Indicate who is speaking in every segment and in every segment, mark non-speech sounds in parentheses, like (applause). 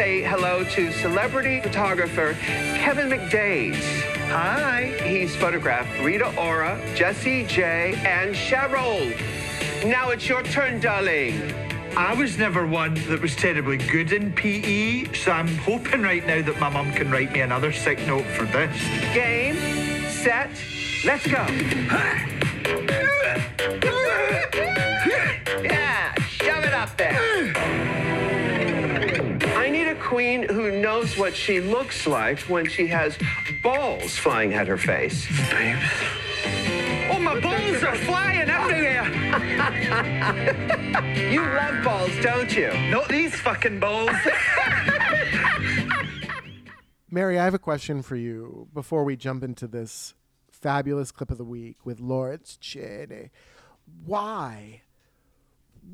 Speaker 1: say hello to celebrity photographer Kevin McDade.
Speaker 2: Hi.
Speaker 1: He's photographed Rita Ora, Jessie J, and Cheryl. Now it's your turn, darling.
Speaker 2: I was never one that was terribly good in PE, so I'm hoping right now that my mum can write me another sick note for this.
Speaker 1: Game, set, let's go. (sighs) what she looks like when she has balls flying at her face.
Speaker 2: Oh, my balls are flying everywhere. (laughs)
Speaker 1: You love balls, don't you?
Speaker 2: Not these fucking balls. (laughs)
Speaker 3: Mary, I have a question for you before we jump into this fabulous clip of the week with Lawrence Chaney. Why?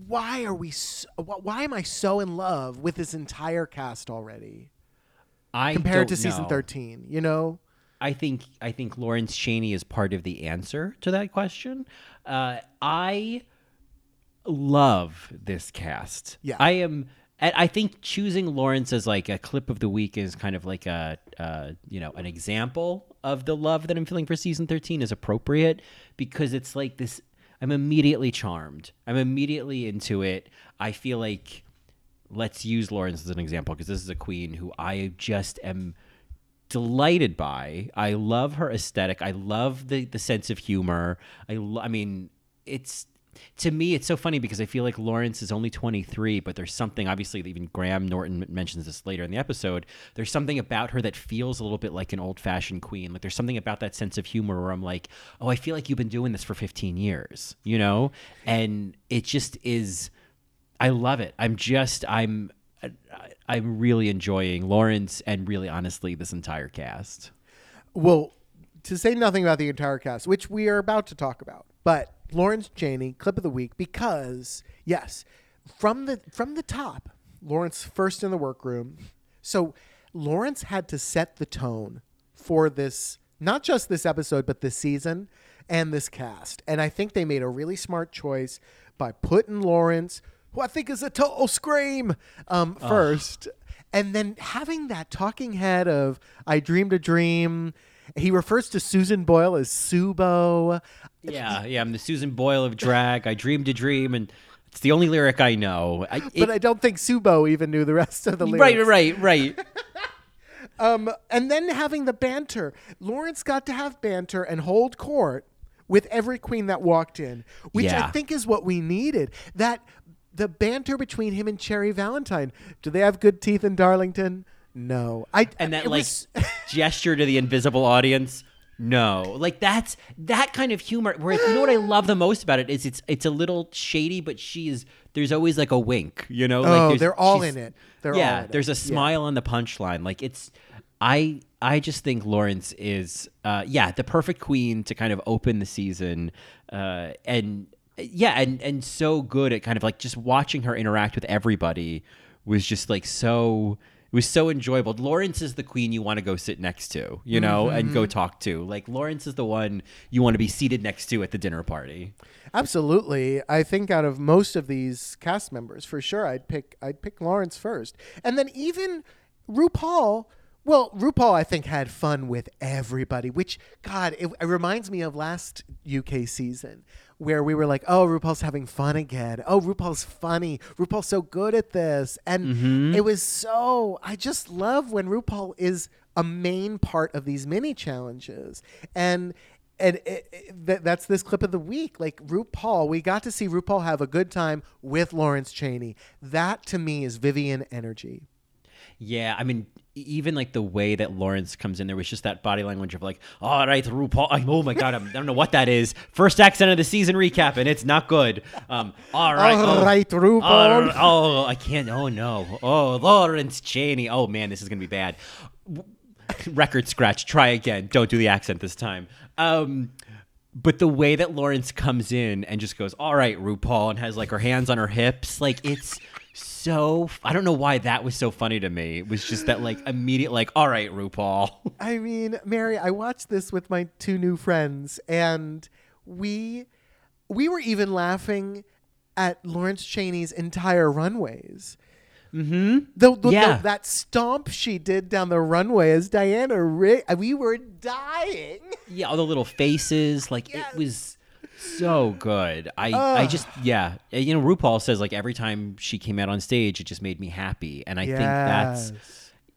Speaker 3: Why are we? So, why am I so in love with this entire cast already
Speaker 4: I
Speaker 3: compared to season
Speaker 4: know.
Speaker 3: thirteen? You know,
Speaker 4: I think I think Lawrence Chaney is part of the answer to that question. Uh, I love this cast.
Speaker 3: Yeah.
Speaker 4: I am. And I think choosing Lawrence as like a clip of the week is kind of like a, uh, you know, an example of the love that I'm feeling for season 13 is appropriate because it's like this. I'm immediately charmed. I'm immediately into it. I feel like let's use Lawrence as an example because this is a queen who I just am delighted by. I love her aesthetic. I love the the sense of humor. I lo- I mean, it's to me it's so funny because I feel like Lawrence is only 23, but there's something obviously even Graham Norton mentions this later in the episode. There's something about her that feels a little bit like an old-fashioned queen. Like there's something about that sense of humor where I'm like, "Oh, I feel like you've been doing this for 15 years." You know? And it just is I love it. I'm just I'm I'm really enjoying Lawrence and really honestly this entire cast.
Speaker 3: well, to say nothing about the entire cast, which we are about to talk about, but Lawrence Chaney clip of the week because yes, from the from the top, Lawrence first in the workroom. So Lawrence had to set the tone for this, not just this episode, but this season and this cast. And I think they made a really smart choice by putting Lawrence, who I think is a total scream, um, first, and then having that talking head of "I dreamed a dream." He refers to Susan Boyle as Subo.
Speaker 4: Yeah, yeah, I'm the Susan Boyle of drag. I dreamed a dream and it's the only lyric I know. I,
Speaker 3: But I don't think Subo even knew the rest of the lyrics.
Speaker 4: right, right, right. (laughs)
Speaker 3: Um, and then having the banter. Lawrence got to have banter and hold court with every queen that walked in, which I think is what we needed. That the banter between him and Cherry Valentine. Do they have good teeth in Darlington? No. I
Speaker 4: and that
Speaker 3: it
Speaker 4: like
Speaker 3: was-
Speaker 4: gesture to the invisible audience. No, like that's that kind of humor. Where you know what I love the most about it is it's it's a little shady, but she's there's always like a wink. You know, like
Speaker 3: Oh,
Speaker 4: there's-
Speaker 3: they're all in it. They're
Speaker 4: yeah,
Speaker 3: all in it.
Speaker 4: there's a
Speaker 3: Yeah.
Speaker 4: smile on the punchline. Like it's, I I just think Lawrence is, uh, yeah, the perfect queen to kind of open the season, uh, and yeah, and and so good at kind of like just watching her interact with everybody was just like so. It was so enjoyable. Lawrence is the queen you want to go sit next to, you know, and
Speaker 3: Mm-hmm.
Speaker 4: go talk to. Like Lawrence is the one you want to be seated next to at the dinner party.
Speaker 3: Absolutely. I think out of most of these cast members, for sure, I'd pick I'd pick Lawrence first. And then even RuPaul, well, RuPaul I think had fun with everybody, which God, it, it reminds me of last UK season where we were like, "Oh, RuPaul's having fun again. Oh, RuPaul's funny. RuPaul's so good at this." And mm-hmm. it was so I just love when RuPaul is a main part of these mini challenges. And and it, it, th- that's this clip of the week. Like RuPaul, we got to see RuPaul have a good time with Lawrence Chaney. That to me is Vivienne energy.
Speaker 4: Yeah, I mean, even like the way that Lawrence comes in, there was just that body language of like, all right, RuPaul. I- Oh my God, I'm, I don't know what that is. First accent of the season recap, and it's not good. Um, all right,
Speaker 3: All
Speaker 4: oh,
Speaker 3: right, RuPaul.
Speaker 4: Oh, oh, I can't. Oh no. Oh, Lawrence Chaney. Oh man, this is gonna be bad. Record scratch. Try again. Don't do the accent this time. Um, but the way that Lawrence comes in and just goes, "All right, RuPaul," and has like her hands on her hips, like it's so. I don't know why that was so funny to me. It was just that like immediate, like, "All right, RuPaul." (laughs)
Speaker 3: I mean, Mary, I watched this with my two new friends, and we we were even laughing at Lawrence Chaney's entire runways. Mm-hmm. The, the-
Speaker 4: Yeah.
Speaker 3: the- that stomp she did down the runway as Diana Rigg, we were dying.
Speaker 4: Yeah, all the little faces, like
Speaker 3: Yes.
Speaker 4: it was so good. I I just yeah, Uh, you know RuPaul says like every time she came out on stage, it just made me happy, and I think that's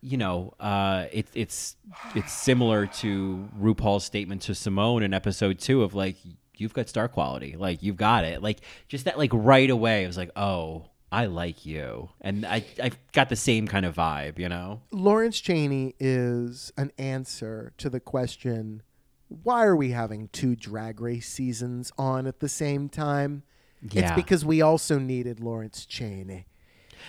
Speaker 4: you know uh, it, it's it's similar to RuPaul's statement to Symone in episode two of like you've got star quality, like you've got it, like just that like right away, it was like oh. I like you, and I I've got the same kind of vibe, you know.
Speaker 3: Lawrence Chaney is an answer to the question why are we having two drag race seasons on at the same time? It's because we also needed Lawrence Chaney.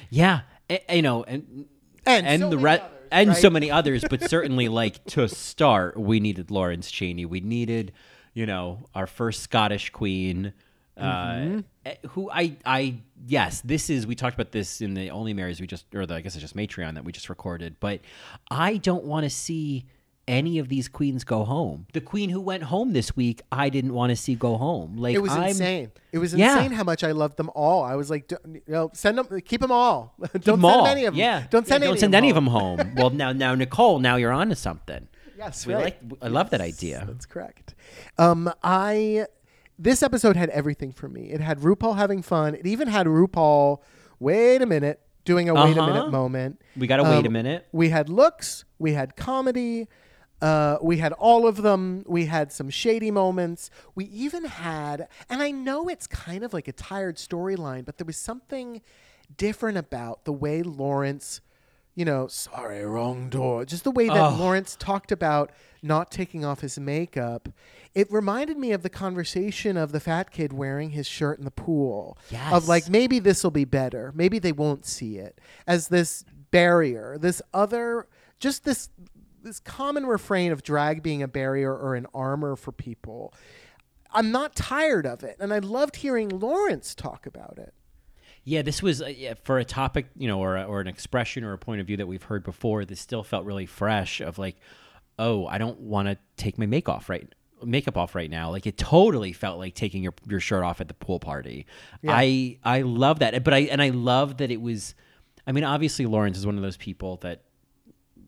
Speaker 4: Yeah, you know, and
Speaker 3: And
Speaker 4: and
Speaker 3: so
Speaker 4: the
Speaker 3: many
Speaker 4: re-
Speaker 3: others,
Speaker 4: and so many others, but certainly like to start, we needed Lawrence Chaney. We needed, you know, our first Scottish queen.
Speaker 3: Mm-hmm.
Speaker 4: Uh, who I I yes, this is we talked about this in the Only Marys we just or the I guess it's just Matreon that we just recorded, but I don't want to see any of these queens go home. The queen who went home this week, I didn't want to see go home. Like
Speaker 3: It was
Speaker 4: I'm,
Speaker 3: insane. It was
Speaker 4: Yeah.
Speaker 3: insane how much I loved them all. I was like, "D- you know, send them, keep them all. (laughs) don't
Speaker 4: Keep
Speaker 3: send
Speaker 4: all.
Speaker 3: any of them.
Speaker 4: Yeah,
Speaker 3: don't send
Speaker 4: yeah,
Speaker 3: any,
Speaker 4: don't send any of them home. well, (laughs) now now Nicole, now you're on to something.
Speaker 3: Yes,
Speaker 4: We
Speaker 3: right.
Speaker 4: like. I love that idea.
Speaker 3: That's correct. Um, I this episode had everything for me. It had RuPaul having fun. It even had RuPaul. Wait a minute, doing a wait a
Speaker 4: Uh-huh.
Speaker 3: minute moment.
Speaker 4: We gotta wait a
Speaker 3: Um,
Speaker 4: minute.
Speaker 3: We had looks. We had comedy. Uh, we had all of them. We had some shady moments. We even had, and I know it's kind of like a tired storyline, but there was something different about the way Lawrence, you know, sorry, wrong door. Just the way that
Speaker 4: Oh.
Speaker 3: Lawrence talked about not taking off his makeup. It reminded me of the conversation of the fat kid wearing his shirt in the pool.
Speaker 4: Yes.
Speaker 3: Of like, maybe this will be better. Maybe they won't see it as this barrier, this other, just this this common refrain of drag being a barrier or an armor for people. I'm not tired of it, and I loved hearing Lawrence talk about it.
Speaker 4: Yeah, this was uh, yeah, for a topic, you know, or a, or an expression or a point of view that we've heard before. This still felt really fresh. Of like, oh, I don't want to take my make off right makeup off right now. Like it totally felt like taking your your shirt off at the pool party. I I love that, but I and I love that it was. I mean, obviously, Lawrence is one of those people that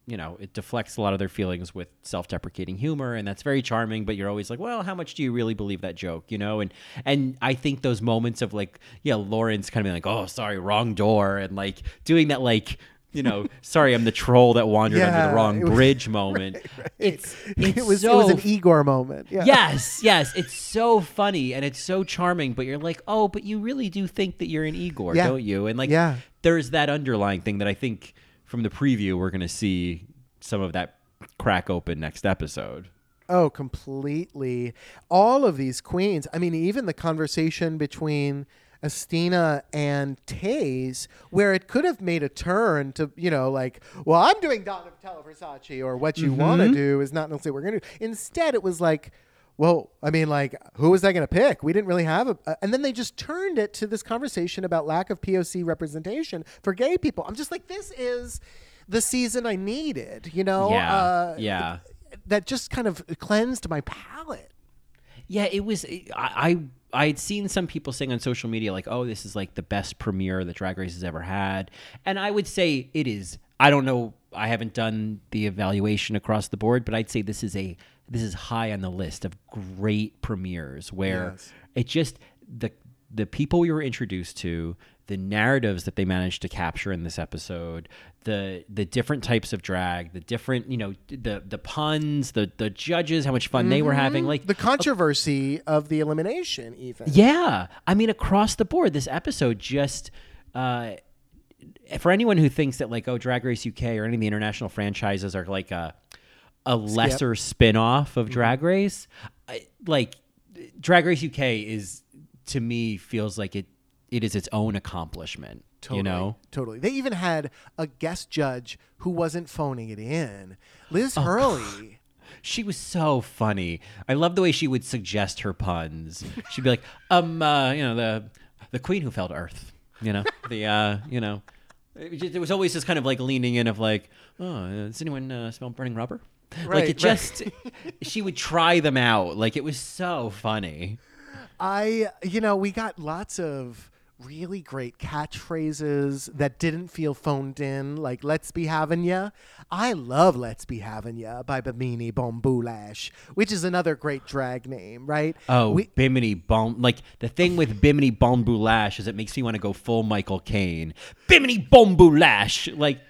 Speaker 4: you know, it deflects a lot of their feelings with self-deprecating humor, and that's very charming. But you're always like, well, how much do you really believe that joke, you know? And and I think those moments of like, yeah, Lawrence kind of being like, oh, sorry, wrong door, and like doing that, like, you know, (laughs) sorry, I'm the troll that wandered under the wrong
Speaker 3: was-
Speaker 4: bridge (laughs) moment. It's it's
Speaker 3: it was
Speaker 4: so
Speaker 3: it was an Igor moment. Yeah.
Speaker 4: Yes, yes, it's so funny and it's so charming, but you're like, oh, but you really do think that you're an Igor,
Speaker 3: Yeah.
Speaker 4: don't you? And like,
Speaker 3: Yeah.
Speaker 4: there's that underlying thing that I think from the preview we're gonna see some of that crack open next episode.
Speaker 3: Oh, completely. All of these queens. I mean, even the conversation between Asttina and Tayce, where it could have made a turn to, you know, like, well, I'm doing Donatella Versace, or what you want to mm-hmm. do is not necessarily what we're going to do. Instead, it was like, well, I mean, like, who was I going to pick? We didn't really have a. And then they just turned it to this conversation about lack of POC representation for gay people. I'm just like, this is the season I needed, you know?
Speaker 4: Yeah,
Speaker 3: Uh,
Speaker 4: yeah.
Speaker 3: that just kind of cleansed my palate.
Speaker 4: Yeah, it was. I I I had seen some people saying on social media like, "Oh, this is like the best premiere that Drag Race has ever had," and I would say it is. I don't know. I haven't done the evaluation across the board, but I'd say this is a this is high on the list of great premieres where
Speaker 3: Yes.
Speaker 4: it just the the people we were introduced to, the narratives that they managed to capture in this episode, the the different types of drag, the different you know the the puns, the the judges, how much fun they were having, like
Speaker 3: The controversy of the elimination, even.
Speaker 4: yeah, I mean across the board, this episode just. Uh, for anyone who thinks that like oh Drag Race UK or any of the international franchises are like a a lesser spin-off
Speaker 3: Mm-hmm.
Speaker 4: of Drag Race, I, like Drag Race UK is to me feels like it it is its own accomplishment.
Speaker 3: Totally,
Speaker 4: You know,
Speaker 3: totally. They even had a guest judge who wasn't phoning it in. Liz
Speaker 4: Oh,
Speaker 3: Hurley. (sighs)
Speaker 4: she was so funny. I love the way she would suggest her puns. She'd be like, (laughs) um, uh, you know, the the queen who fell to earth. You know, the uh, you know, it was, it was always just kind of like leaning in of like, oh, uh, does anyone uh, smell burning rubber? like
Speaker 3: Right,
Speaker 4: it just, (laughs) she would try them out. Like it was so funny.
Speaker 3: I, you know, we got lots of really great catchphrases that didn't feel phoned in, like "Let's be having ya." I love "Let's be having ya" by Bimini Bon Boulash, which is another great drag name, right?
Speaker 4: Oh,
Speaker 3: We-
Speaker 4: Bimini Bomb. Like the thing with Bimini Bon Boulash is it makes me want to go full Michael Caine. Bimini Bon Boulash. Like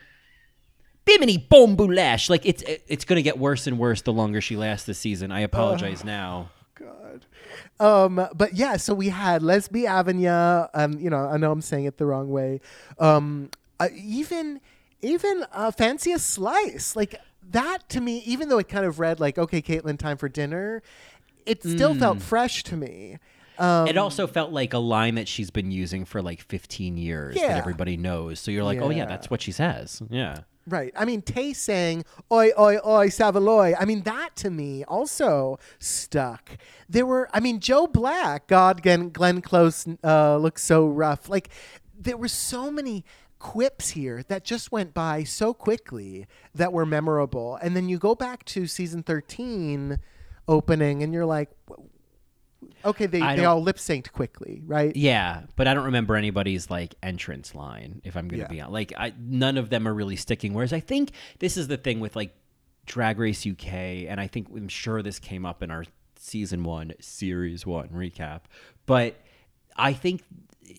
Speaker 4: Bimini Bon Boulash. Like it's it's going to get worse and worse the longer she lasts this season. I apologize now.
Speaker 3: God. Um, but yeah, so we had Lesbi Avenya. Um, you know, I know I'm saying it the wrong way. Um, uh, even even uh, Fancy a Slice, like that to me, even though it kind of read like, okay, Caitlin, time for dinner, it still felt fresh to me. Um,
Speaker 4: it also felt like a line that she's been using for like 15 years
Speaker 3: Yeah.
Speaker 4: that everybody knows. So you're like, oh yeah,
Speaker 3: Yeah.
Speaker 4: that's what she says. Yeah.
Speaker 3: Right. I mean, Tay saying "Oi, oi, oi, Saveloy." I mean, that to me also stuck. There were, I mean, Joe Black, God, Glenn, Glenn Close uh, looks so rough. Like, there were so many quips here that just went by so quickly that were memorable. And then you go back to season thirteen opening, and you're like, okay, they,
Speaker 4: I
Speaker 3: they all lip synced quickly, right?
Speaker 4: Yeah, but I don't remember anybody's like entrance line. If I'm gonna
Speaker 3: Yeah.
Speaker 4: be honest, like I, none of them are really sticking. Whereas I think this is the thing with like Drag Race UK, and I think I'm sure this came up in our season one, series one recap. But I think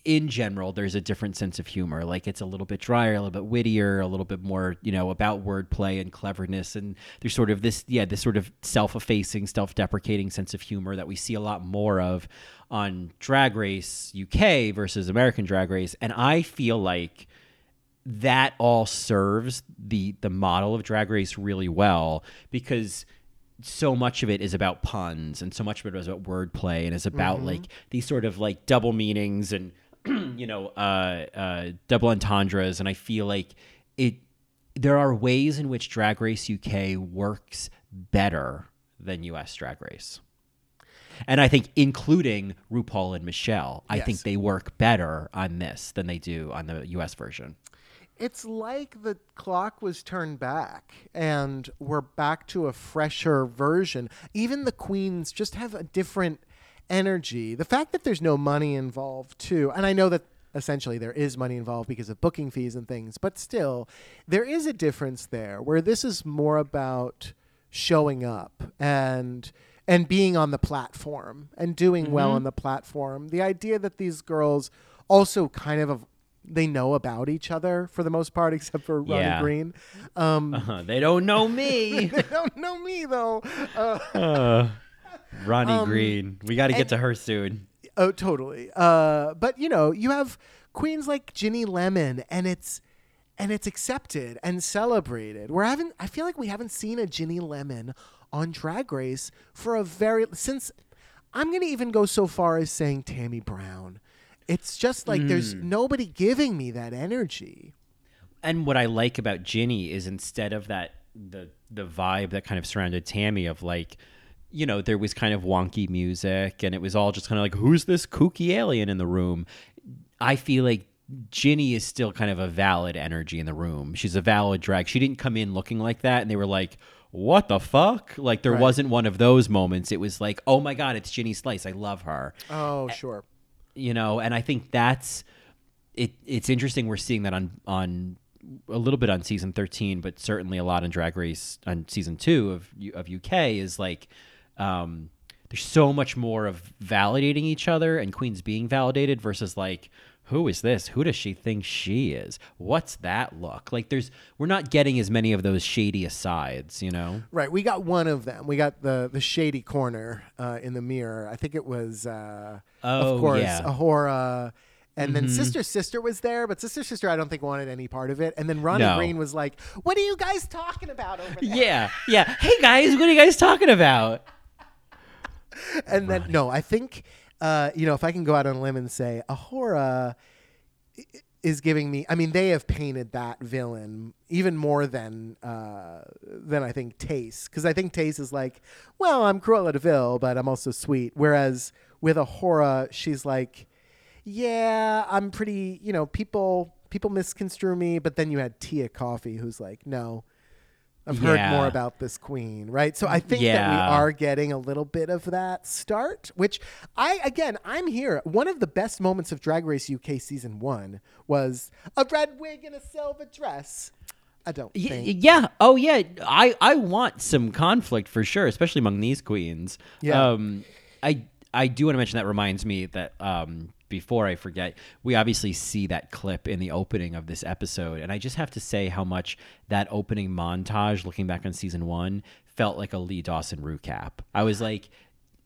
Speaker 4: in general, there's a different sense of humor. Like it's a little bit drier, a little bit wittier, a little bit more, you know, about wordplay and cleverness. And there's sort of this, yeah, this sort of self-effacing, self-deprecating sense of humor that we see a lot more of on Drag Race UK versus American Drag Race. And I feel like that all serves the the model of drag race really well because so much of it is about puns and so much of it is about wordplay and is about like these sort of like double meanings and (clears throat) you know uh, uh, double entendres and i feel like it there are ways in which drag race uk works better than us drag race and I think including RuPaul and Michelle, I
Speaker 3: Yes.
Speaker 4: think they work better on this than they do on the US version.
Speaker 3: It's like the clock was turned back and we're back to a fresher version. Even the queens just have a different energy. The fact that there's no money involved, too, and I know that essentially there is money involved because of booking fees and things, but still, there is a difference there where this is more about showing up and and being on the platform and doing well
Speaker 4: Mm-hmm.
Speaker 3: on the platform. The idea that these girls also kind of they know about each other for the most part, (laughs) except for Ronnie
Speaker 4: Yeah.
Speaker 3: Green. Um,
Speaker 4: Uh, they don't know me. (laughs)
Speaker 3: they don't know me though. Uh,
Speaker 4: Ronnie Green. We got to get to her soon.
Speaker 3: oh, totally. Uh, but you know, you have queens like Ginny Lemon, and it's and it's accepted and celebrated. We're having. I feel like we haven't seen a Ginny Lemon on Drag Race for a very since. I'm gonna even go so far as saying Tammy Brown. It's just like there's mm. nobody giving me that energy.
Speaker 4: And what I like about Ginny is instead of that the the vibe that kind of surrounded Tammy of like you know there was kind of wonky music and it was all just kind of like who's this kooky alien in the room I feel like Ginny is still kind of a valid energy in the room. She's a valid drag. She didn't come in looking like that and they were like what the fuck? Like there
Speaker 3: Right.
Speaker 4: wasn't one of those moments. It was like, "Oh my god, it's Ginny Slice. I love her."
Speaker 3: Oh, sure.
Speaker 4: You know and i think that's it it's interesting we're seeing that on on a little bit on season 13 but certainly a lot in drag race on season 2 of of uk is like um there's so much more of validating each other and queens being validated versus like who is this who does she think she is what's that look like there's we're not getting as many of those shady asides you know
Speaker 3: Right, we got one of them. We got the the shady corner uh, in the mirror. I think it was, uh,
Speaker 4: Oh,
Speaker 3: of course,
Speaker 4: yeah.
Speaker 3: A'Whora. And then Sister Sister was there, but Sister Sister I don't think wanted any part of it. And then Ronnie
Speaker 4: No.
Speaker 3: Green was like, "What are you guys talking about over there?"
Speaker 4: yeah yeah hey guys what are you guys talking about
Speaker 3: and then no, I think uh, you know if I can go out on a limb and say A'Whora is giving me. I mean, they have painted that villain even more than uh, than I think Tayce, because I think Tayce is like, well, I'm Cruella de Vil, but I'm also sweet. Whereas with A'Whora, she's like, yeah, I'm pretty. You know, people people misconstrue me, but then you had Tia Kofi, who's like, no. I've heard
Speaker 4: Yeah.
Speaker 3: more about this queen, right? So I think that we are getting a little bit of that start, which I again, I'm here. One of the best moments of Drag Race UK season 1 was a red wig and a silver dress. I don't
Speaker 4: Y-
Speaker 3: think.
Speaker 4: yeah. Oh, yeah. I I want some conflict for sure, especially among these queens.
Speaker 3: Yeah.
Speaker 4: Um, I I do want to mention that reminds me that um before I forget, we obviously see that clip in the opening of this episode, and I just have to say how much that opening montage, looking back on season one, felt like a Lee Dawson recap. I was like.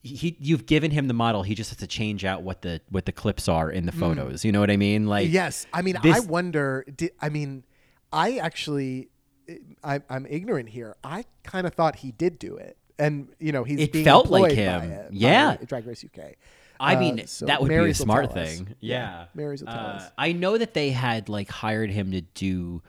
Speaker 4: He, you've given him the model. He just has to change out what the what the clips are in the mm. photos. You know what I mean? Like,
Speaker 3: Yes, I mean, I wonder. Did, I mean, I actually, I, I'm ignorant here. I kind of thought he did do it, and you know, he's
Speaker 4: It
Speaker 3: being
Speaker 4: felt like him.
Speaker 3: it,
Speaker 4: Yeah.
Speaker 3: Drag Race UK.
Speaker 4: I
Speaker 3: Uh,
Speaker 4: mean,
Speaker 3: so
Speaker 4: that would
Speaker 3: Mary's
Speaker 4: be a smart thing. Yeah.
Speaker 3: Mary's will tell
Speaker 4: Uh,
Speaker 3: us.
Speaker 4: I know that they had like hired him to do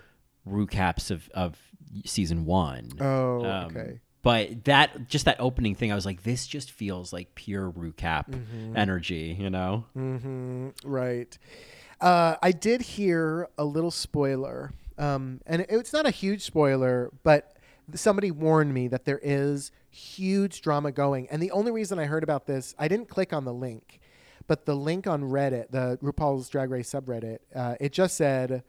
Speaker 4: recaps of, of season one.
Speaker 3: Oh,
Speaker 4: Um,
Speaker 3: okay.
Speaker 4: But that just that opening thing, I was like, this just feels like pure recap
Speaker 3: Mm-hmm.
Speaker 4: energy, you know?
Speaker 3: Right. Uh, I did hear a little spoiler, um, and it- it's not a huge spoiler, but somebody warned me that there is huge drama going. And the only reason I heard about this, I didn't click on the link, but the link on Reddit, the RuPaul's Drag Race subreddit, uh, it just said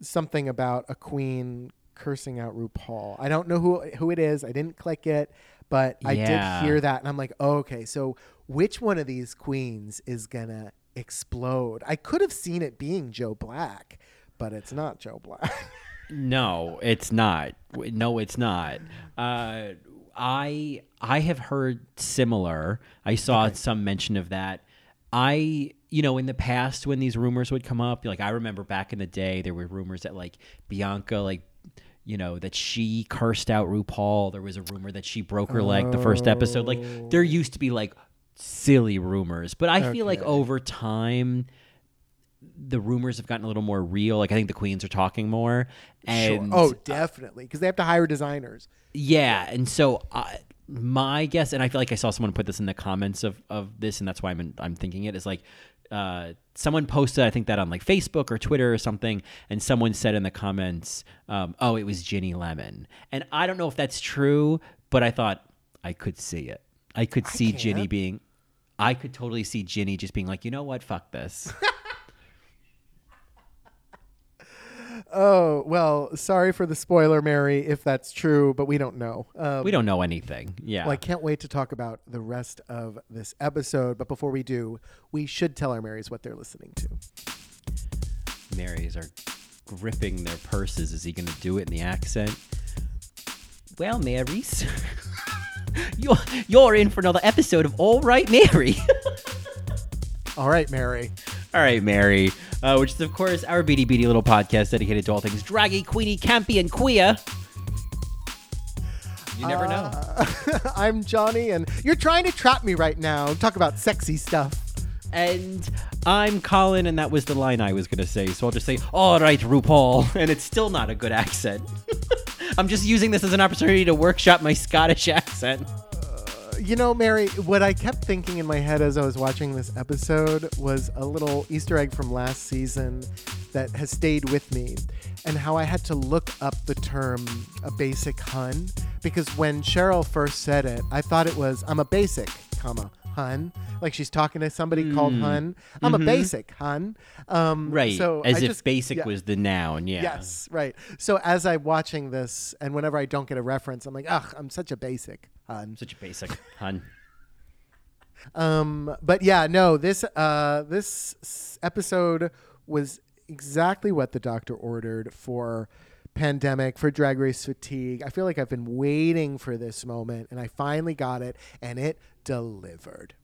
Speaker 3: something about a queen cursing out RuPaul. I don't know who who it is. I didn't click it, but I
Speaker 4: Yeah.
Speaker 3: did hear that, and I'm like, oh, okay. So which one of these queens is gonna explode? I could have seen it being Joe Black, but it's not Joe Black. (laughs)
Speaker 4: No, it's not. No, it's not. Uh, I I have heard similar. I saw some mention of that. I you know in the past when these rumors would come up, like I remember back in the day, there were rumors that like Bianca like. You know that she cursed out RuPaul. There was a rumor that she broke her leg the first episode. Like there used to be like silly rumors, but I feel like over time, the rumors have gotten a little more real. Like I think the queens are talking more, and
Speaker 3: oh, definitely, because they have to hire designers.
Speaker 4: yeah, and so I, my guess, and I feel like I saw someone put this in the comments of, of this, and that's why I'm I'm thinking it is like uh, someone posted I think that on like Facebook or Twitter or something, and someone said in the comments, um, "Oh, it was Ginny Lemon," and I don't know if that's true, but I thought I could see it. I could see Ginny being. I could totally see Ginny just being like, you know what, fuck this. (laughs)
Speaker 3: Oh well, sorry for the spoiler, Mary, if that's true, but we don't know. Um,
Speaker 4: we don't know anything. Yeah.
Speaker 3: Well, I can't wait to talk about the rest of this episode. But before we do, we should tell our Marys what they're listening to.
Speaker 4: Marys are gripping their purses. Is he going to do it in the accent? Well, Marys, (laughs) you're you're in for another episode of All Right, Mary. (laughs)
Speaker 3: All right, Mary.
Speaker 4: All right, Mary, uh, which is of course our beady beady little podcast dedicated to all things draggy, queenie, campy, and queer. You never know. (laughs)
Speaker 3: I'm Johnny, and you're trying to trap me right now. Talk about sexy stuff.
Speaker 4: And I'm Colin, and that was the line I was going to say. So I'll just say, all right, RuPaul. (laughs) And it's still not a good accent. (laughs) I'm just using this as an opportunity to workshop my Scottish accent.
Speaker 3: You know, Mary, what I kept thinking in my head as I was watching this episode was a little Easter egg from last season that has stayed with me, and how I had to look up the term a basic hun because when Cheryl first said it, I thought it was I'm a basic, comma hun, like she's talking to somebody called hun. I'm a basic hun. Um,
Speaker 4: Right.
Speaker 3: So
Speaker 4: as
Speaker 3: I
Speaker 4: if
Speaker 3: just-
Speaker 4: basic
Speaker 3: yeah.
Speaker 4: was the noun. Yeah.
Speaker 3: Yes, right. So as I'm watching this, and whenever I don't get a reference, I'm like, ugh, I'm such a basic hun.
Speaker 4: Such a basic hun.
Speaker 3: Um, but yeah, no, this uh, this episode was exactly what the doctor ordered for pandemic for drag race fatigue. I feel like I've been waiting for this moment, and I finally got it, and it delivered.